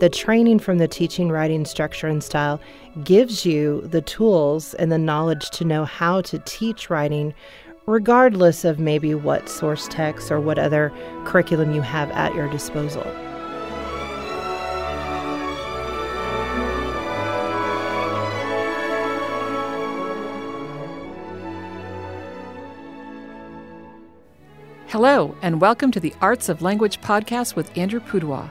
The training from the teaching, writing, structure, and style gives you the tools and the knowledge to know how to teach writing, regardless of maybe what source text or what other curriculum you have at your disposal. Hello, and welcome to the Arts of Language podcast with Andrew Pudewa,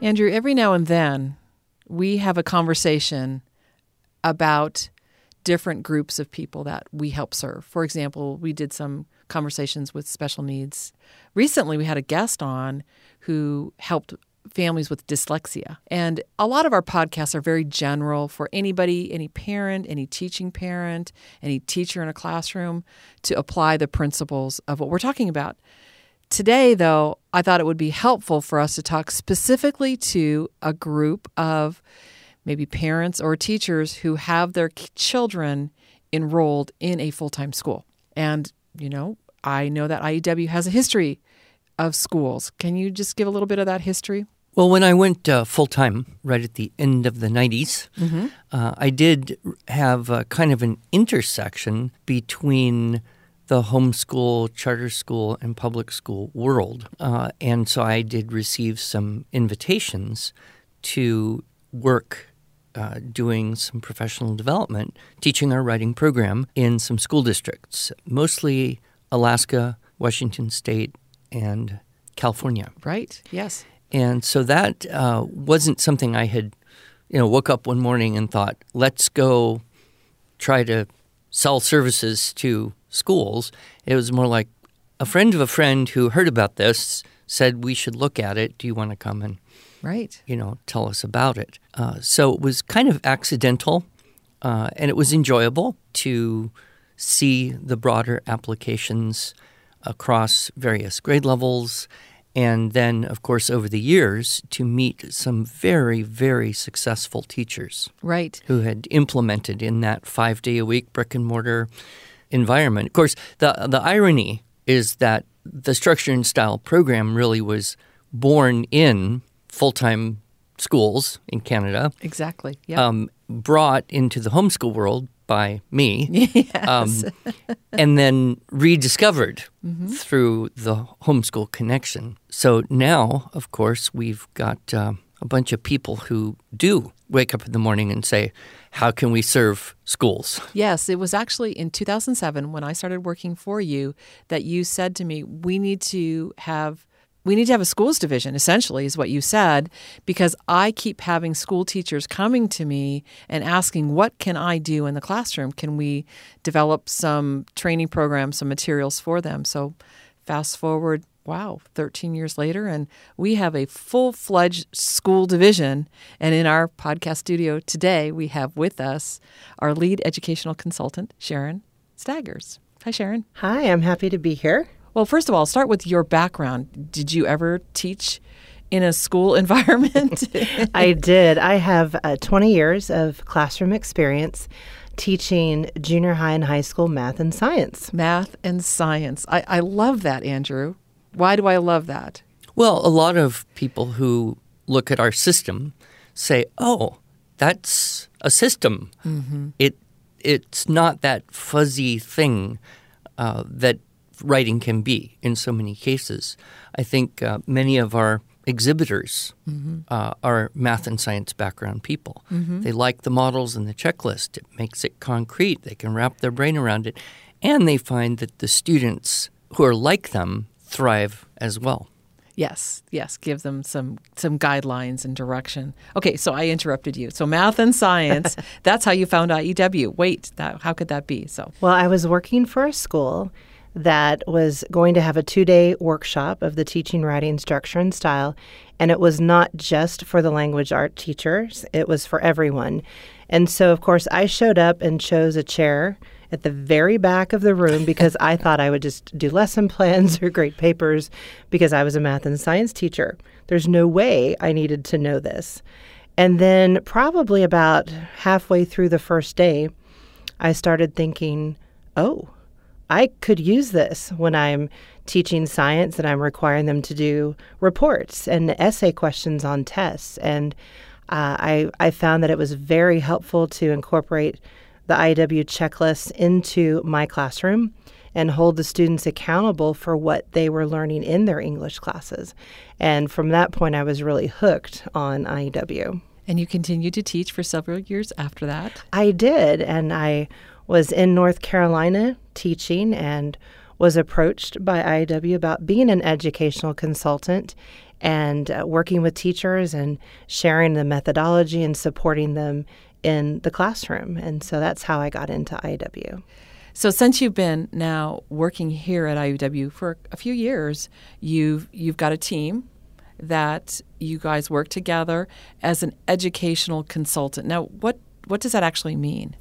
Andrew, every now and then we have a conversation about different groups of people that we help serve. For example, we did some conversations with special needs. Recently, we had a guest on who helped families with dyslexia. And a lot of our podcasts are very general for anybody, any parent, any teaching parent, any teacher in a classroom to apply the principles of what we're talking about. Today, though, I thought it would be helpful for us to talk specifically to a group of maybe parents or teachers who have their children enrolled in a full time school. And, you know, I know that IEW has a history of schools. Can you just give a little bit of that history? Well, when I went uh, full time right at the end of the 90s, mm-hmm. uh, I did have a kind of an intersection between the homeschool, charter school, and public school world. Uh, and so I did receive some invitations to work uh, doing some professional development, teaching our writing program in some school districts, mostly Alaska, Washington State, and California. Right, yes. And so that uh, wasn't something I had, you know, woke up one morning and thought, let's go try to sell services to schools. It was more like a friend of a friend who heard about this said we should look at it. Do you want to come and right you know tell us about it? Uh, so it was kind of accidental, uh, and it was enjoyable to see the broader applications across various grade levels and then, of course, over the years, to meet some very, very successful teachers. Right. Who had implemented in that five day a week brick and mortar environment. Of course, the, the irony is that the structure and style program really was born in full time schools in Canada. Exactly. Yeah. Um, brought into the homeschool world by me, yes. um, and then rediscovered mm-hmm. through the homeschool connection. So now, of course, we've got uh, a bunch of people who do wake up in the morning and say, How can we serve schools? Yes, it was actually in 2007 when I started working for you that you said to me, We need to have we need to have a schools division, essentially, is what you said, because I keep having school teachers coming to me and asking, what can I do in the classroom? Can we develop some training programs, some materials for them? So, fast forward, wow, 13 years later, and we have a full fledged school division. And in our podcast studio today, we have with us our lead educational consultant, Sharyn Staggers. Hi, Sharyn. Hi, I'm happy to be here. Well, first of all, start with your background. Did you ever teach in a school environment? I did. I have uh, 20 years of classroom experience teaching junior high and high school math and science. Math and science. I, I love that, Andrew. Why do I love that? Well, a lot of people who look at our system say, oh, that's a system. Mm-hmm. It It's not that fuzzy thing uh, that writing can be in so many cases. I think uh, many of our exhibitors mm-hmm. uh, are math and science background people. Mm-hmm. They like the models and the checklist. It makes it concrete. They can wrap their brain around it. And they find that the students who are like them thrive as well. Yes, yes, give them some some guidelines and direction. Okay, so I interrupted you. So math and science, that's how you found IEW. Wait, that how could that be? So Well, I was working for a school that was going to have a two day workshop of the teaching, writing, structure, and style. And it was not just for the language art teachers, it was for everyone. And so, of course, I showed up and chose a chair at the very back of the room because I thought I would just do lesson plans or grade papers because I was a math and science teacher. There's no way I needed to know this. And then, probably about halfway through the first day, I started thinking, oh, I could use this when I'm teaching science and I'm requiring them to do reports and essay questions on tests. And uh, I, I found that it was very helpful to incorporate the IEW checklist into my classroom and hold the students accountable for what they were learning in their English classes. And from that point, I was really hooked on IEW. And you continued to teach for several years after that? I did. And I was in North Carolina teaching and was approached by IEW about being an educational consultant and uh, working with teachers and sharing the methodology and supporting them in the classroom. And so that's how I got into IEW. So since you've been now working here at IEW for a few years, you've you've got a team that you guys work together as an educational consultant. Now, what what does that actually mean?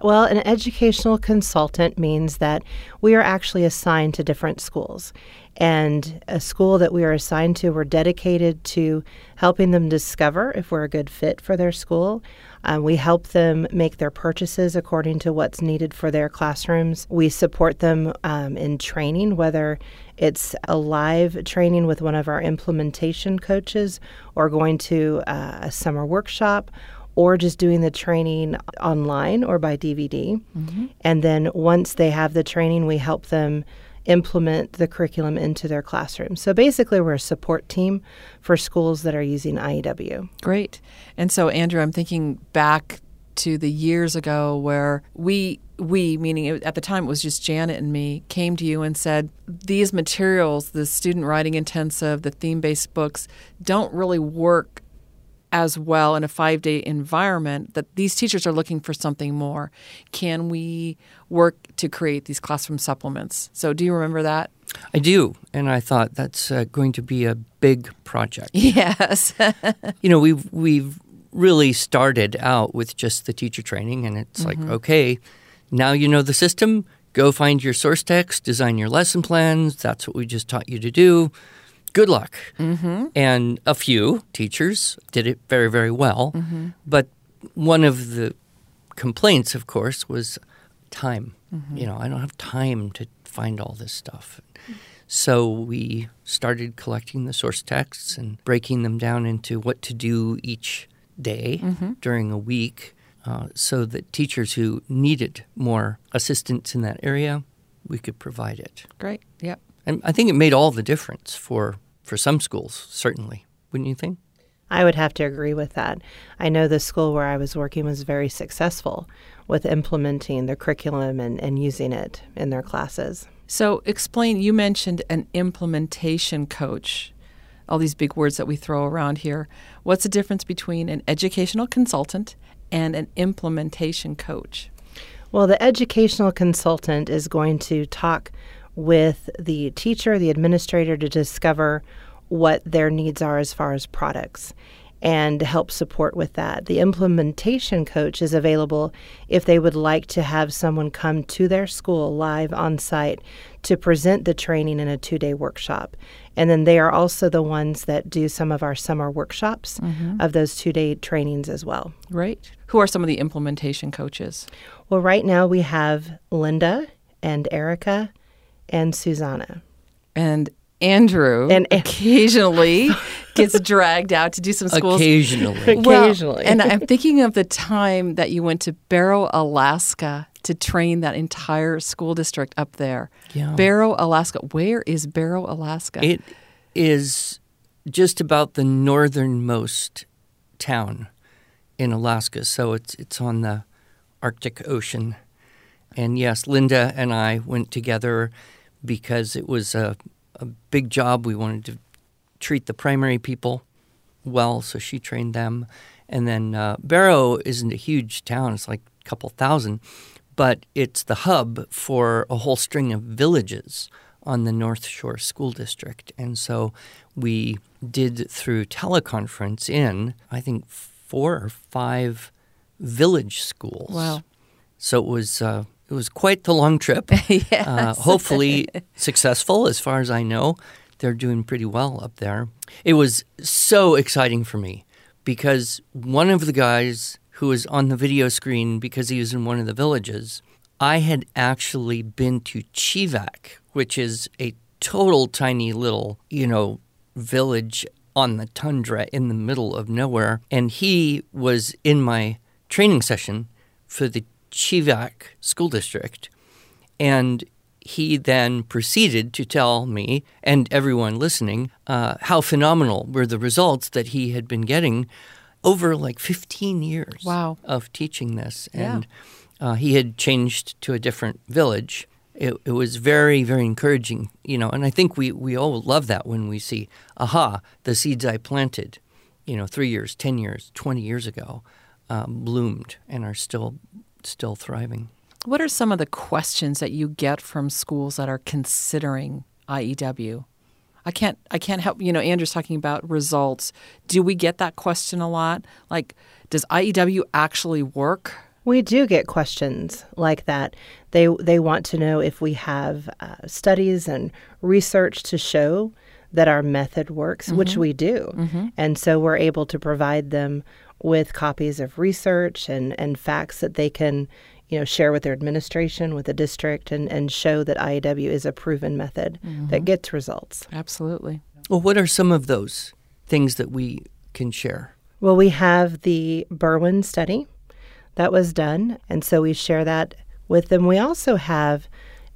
Well, an educational consultant means that we are actually assigned to different schools. And a school that we are assigned to, we're dedicated to helping them discover if we're a good fit for their school. Um, we help them make their purchases according to what's needed for their classrooms. We support them um, in training, whether it's a live training with one of our implementation coaches or going to uh, a summer workshop or just doing the training online or by DVD. Mm-hmm. And then once they have the training, we help them implement the curriculum into their classroom. So basically, we're a support team for schools that are using IEW. Great. And so, Andrew, I'm thinking back to the years ago where we we meaning at the time it was just Janet and me came to you and said these materials the student writing intensive the theme based books don't really work as well in a five day environment that these teachers are looking for something more. Can we work to create these classroom supplements? So, do you remember that? I do. And I thought that's uh, going to be a big project. Yes. you know, we've, we've really started out with just the teacher training, and it's mm-hmm. like, okay, now you know the system. Go find your source text, design your lesson plans. That's what we just taught you to do good luck. Mm-hmm. And a few teachers did it very, very well. Mm-hmm. But one of the complaints, of course, was time. Mm-hmm. You know, I don't have time to find all this stuff. So we started collecting the source texts and breaking them down into what to do each day mm-hmm. during a week uh, so that teachers who needed more assistance in that area, we could provide it. Great. Yep. And I think it made all the difference for, for some schools, certainly. Wouldn't you think? I would have to agree with that. I know the school where I was working was very successful with implementing the curriculum and, and using it in their classes. So, explain you mentioned an implementation coach, all these big words that we throw around here. What's the difference between an educational consultant and an implementation coach? Well, the educational consultant is going to talk with the teacher, the administrator to discover what their needs are as far as products and help support with that. The implementation coach is available if they would like to have someone come to their school live on site to present the training in a two day workshop. And then they are also the ones that do some of our summer workshops mm-hmm. of those two day trainings as well. Right. Who are some of the implementation coaches? Well, right now we have Linda and Erica and Susanna. And Andrew and, occasionally gets dragged out to do some schools. Occasionally. Well, occasionally. and I'm thinking of the time that you went to Barrow, Alaska to train that entire school district up there. Yeah. Barrow, Alaska. Where is Barrow, Alaska? It is just about the northernmost town in Alaska. So it's it's on the Arctic Ocean. And yes, Linda and I went together because it was a, a big job. We wanted to treat the primary people well, so she trained them. And then uh, Barrow isn't a huge town; it's like a couple thousand, but it's the hub for a whole string of villages on the North Shore School District. And so we did through teleconference in, I think, four or five village schools. Wow. So it was uh, it was quite the long trip. yes. Uh, hopefully successful, as far as I know. They're doing pretty well up there. It was so exciting for me because one of the guys who was on the video screen because he was in one of the villages, I had actually been to Chevak, which is a total tiny little, you know, village on the tundra in the middle of nowhere. And he was in my training session for the Chevak School District. And he then proceeded to tell me and everyone listening uh, how phenomenal were the results that he had been getting over like 15 years Wow. of teaching this. Yeah. And uh, he had changed to a different village. It, it was very, very encouraging, you know, and I think we, we all love that when we see, aha, the seeds I planted, you know, three years, 10 years, 20 years ago, um, bloomed and are still still thriving. What are some of the questions that you get from schools that are considering IEW? I can't I can't help you know Andrew's talking about results. Do we get that question a lot? Like does IEW actually work? We do get questions like that. They they want to know if we have uh, studies and research to show that our method works, which we do, and so we're able to provide them with copies of research and and facts that they can, you know, share with their administration, with the district, and and show that IEW is a proven method that gets results. Absolutely. Well, what are some of those things that we can share? Well, we have the Berwyn study that was done, and so we share that with them. We also have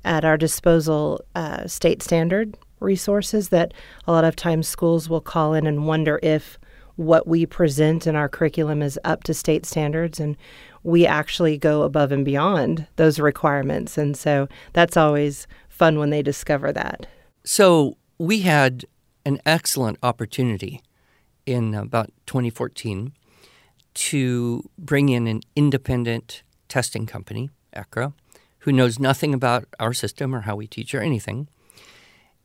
at our disposal uh, state standard resources that a lot of times schools will call in and wonder if what we present in our curriculum is up to state standards and we actually go above and beyond those requirements. And so that's always fun when they discover that. So we had an excellent opportunity in about 2014 to bring in an independent testing company, ECRA, who knows nothing about our system or how we teach or anything,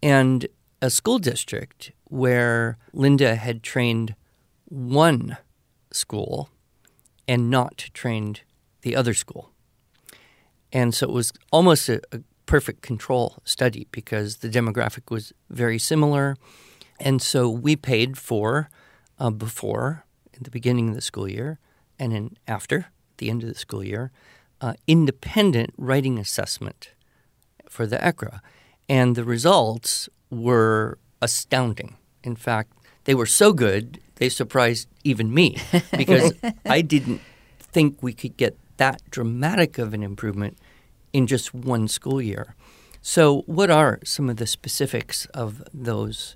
and a school district where Linda had trained one school and not trained the other school. And so it was almost a, a perfect control study because the demographic was very similar. And so we paid for uh, before, at the beginning of the school year, and then after, the end of the school year, uh, independent writing assessment for the ECRA. And the results were astounding. In fact, they were so good, they surprised even me because I didn't think we could get that dramatic of an improvement in just one school year. So, what are some of the specifics of those?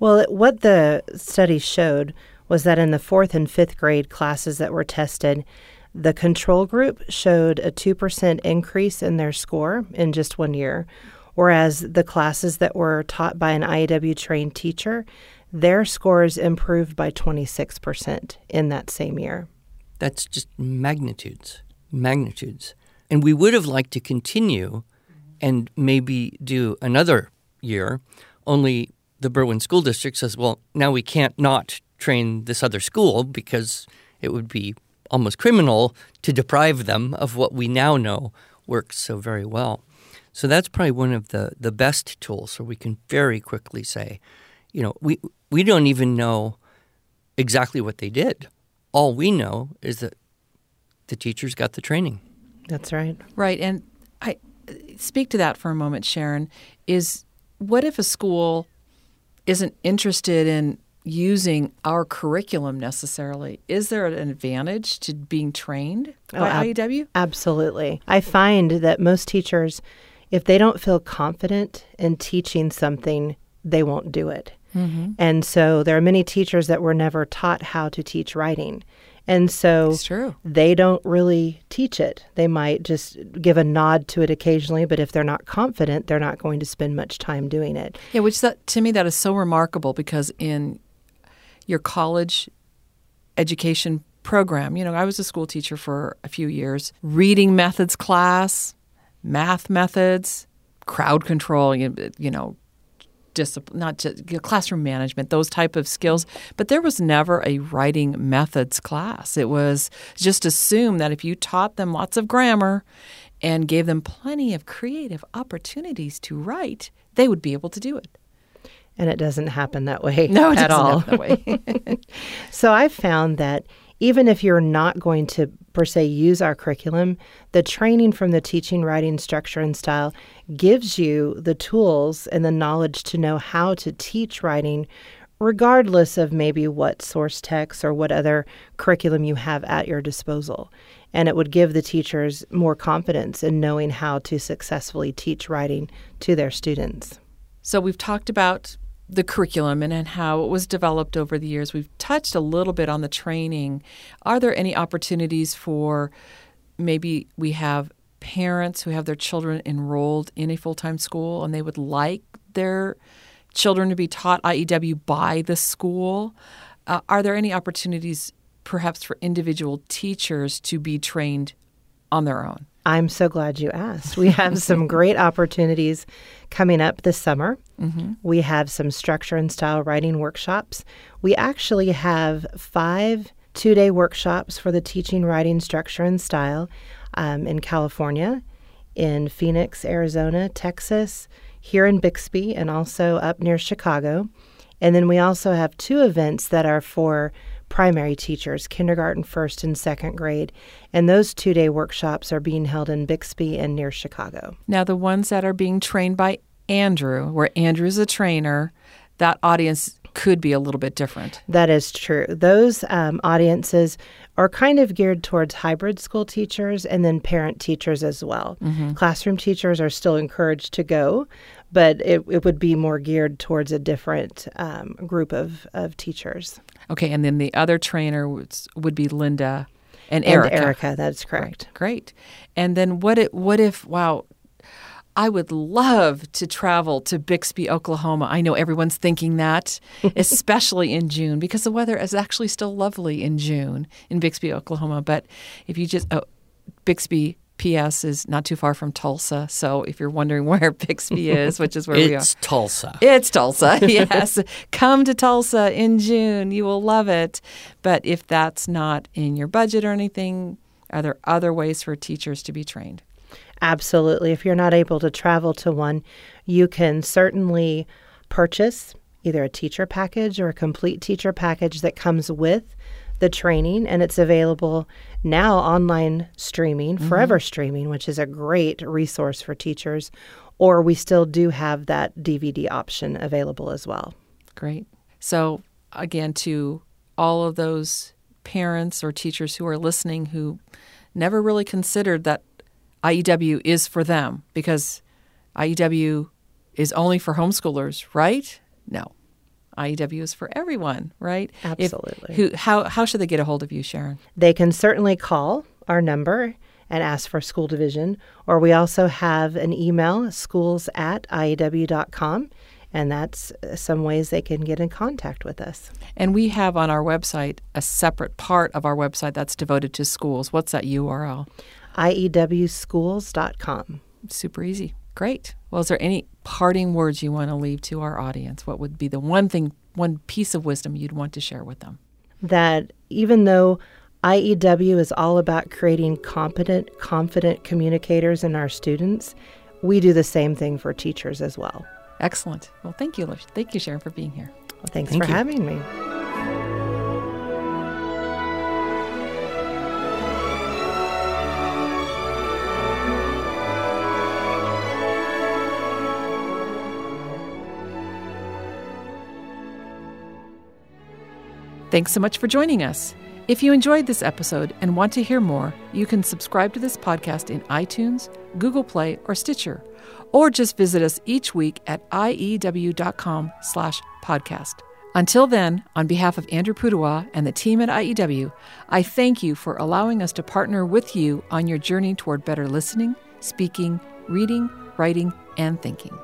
Well, what the study showed was that in the fourth and fifth grade classes that were tested, the control group showed a 2% increase in their score in just one year, whereas the classes that were taught by an IEW trained teacher, their scores improved by 26% in that same year. That's just magnitudes, magnitudes. And we would have liked to continue and maybe do another year, only the Berwyn School District says, well, now we can't not train this other school because it would be almost criminal to deprive them of what we now know works so very well. So that's probably one of the, the best tools where we can very quickly say, you know, we, we don't even know exactly what they did. All we know is that the teachers got the training. That's right. Right. And I speak to that for a moment, Sharyn. Is what if a school isn't interested in using our curriculum necessarily? Is there an advantage to being trained Oh, by ab- IEW? Absolutely. I find that most teachers, if they don't feel confident in teaching something, they won't do it. Mm-hmm. And so there are many teachers that were never taught how to teach writing. And so they don't really teach it. They might just give a nod to it occasionally, but if they're not confident, they're not going to spend much time doing it. Yeah, which that, to me that is so remarkable because in your college education program. You know, I was a school teacher for a few years, reading methods class, math methods, crowd control, you you know, discipline, not just you know, classroom management, those type of skills. But there was never a writing methods class. It was just assumed that if you taught them lots of grammar and gave them plenty of creative opportunities to write, they would be able to do it. And it doesn't happen that way no, at all. that way. so I found that even if you're not going to per se use our curriculum, the training from the teaching, writing structure and style gives you the tools and the knowledge to know how to teach writing regardless of maybe what source text or what other curriculum you have at your disposal. And it would give the teachers more confidence in knowing how to successfully teach writing to their students. So we've talked about the curriculum and, and how it was developed over the years. We've touched a little bit on the training. Are there any opportunities for maybe we have parents who have their children enrolled in a full time school and they would like their children to be taught IEW by the school? Uh, are there any opportunities perhaps for individual teachers to be trained on their own? I'm so glad you asked. We have some great opportunities coming up this summer. Mm-hmm. We have some structure and style writing workshops. We actually have five two day workshops for the teaching writing structure and style um, in California, in Phoenix, Arizona, Texas, here in Bixby, and also up near Chicago. And then we also have two events that are for primary teachers, kindergarten, first, and second grade. And those two day workshops are being held in Bixby and near Chicago. Now, the ones that are being trained by Andrew, where Andrew's a trainer, that audience could be a little bit different. That is true. Those um, audiences are kind of geared towards hybrid school teachers and then parent teachers as well. Mm-hmm. Classroom teachers are still encouraged to go, but it, it would be more geared towards a different um, group of, of teachers. Okay, and then the other trainer would, would be Linda and Erica. And Erica, that's correct. Right, great. And then what? If, what if? Wow, I would love to travel to Bixby, Oklahoma. I know everyone's thinking that, especially in June, because the weather is actually still lovely in June in Bixby, Oklahoma. But if you just, oh, Bixby, P.S. is not too far from Tulsa. So if you're wondering where Bixby is, which is where we are, it's Tulsa. It's Tulsa. yes, come to Tulsa in June. You will love it. But if that's not in your budget or anything, are there other ways for teachers to be trained? Absolutely. If you're not able to travel to one, you can certainly purchase either a teacher package or a complete teacher package that comes with the training, and it's available now online streaming, mm-hmm. forever streaming, which is a great resource for teachers. Or we still do have that DVD option available as well. Great. So, again, to all of those parents or teachers who are listening who never really considered that IEW is for them because IEW is only for homeschoolers, right? No. IEW is for everyone, right? Absolutely. If, who, how, how should they get a hold of you, Sharyn? They can certainly call our number and ask for school division, or we also have an email, schools at IEW.com, and that's uh, some ways they can get in contact with us. And we have on our website a separate part of our website that's devoted to schools. What's that URL? IEWschools.com. Super easy. Great. Well, is there any parting words you want to leave to our audience? What would be the one thing, one piece of wisdom you'd want to share with them? That even though IEW is all about creating competent, confident communicators in our students, we do the same thing for teachers as well. Excellent. Well, thank you, Thank you, Sharyn, for being here. Well, thanks Thank for you. having me. Thanks so much for joining us. If you enjoyed this episode and want to hear more, you can subscribe to this podcast in iTunes, Google Play, or Stitcher, or just visit us each week at iew.com slash podcast. Until then, on behalf of Andrew Pudewa and the team at IEW, I thank you for allowing us to partner with you on your journey toward better listening, speaking, reading, writing, and thinking.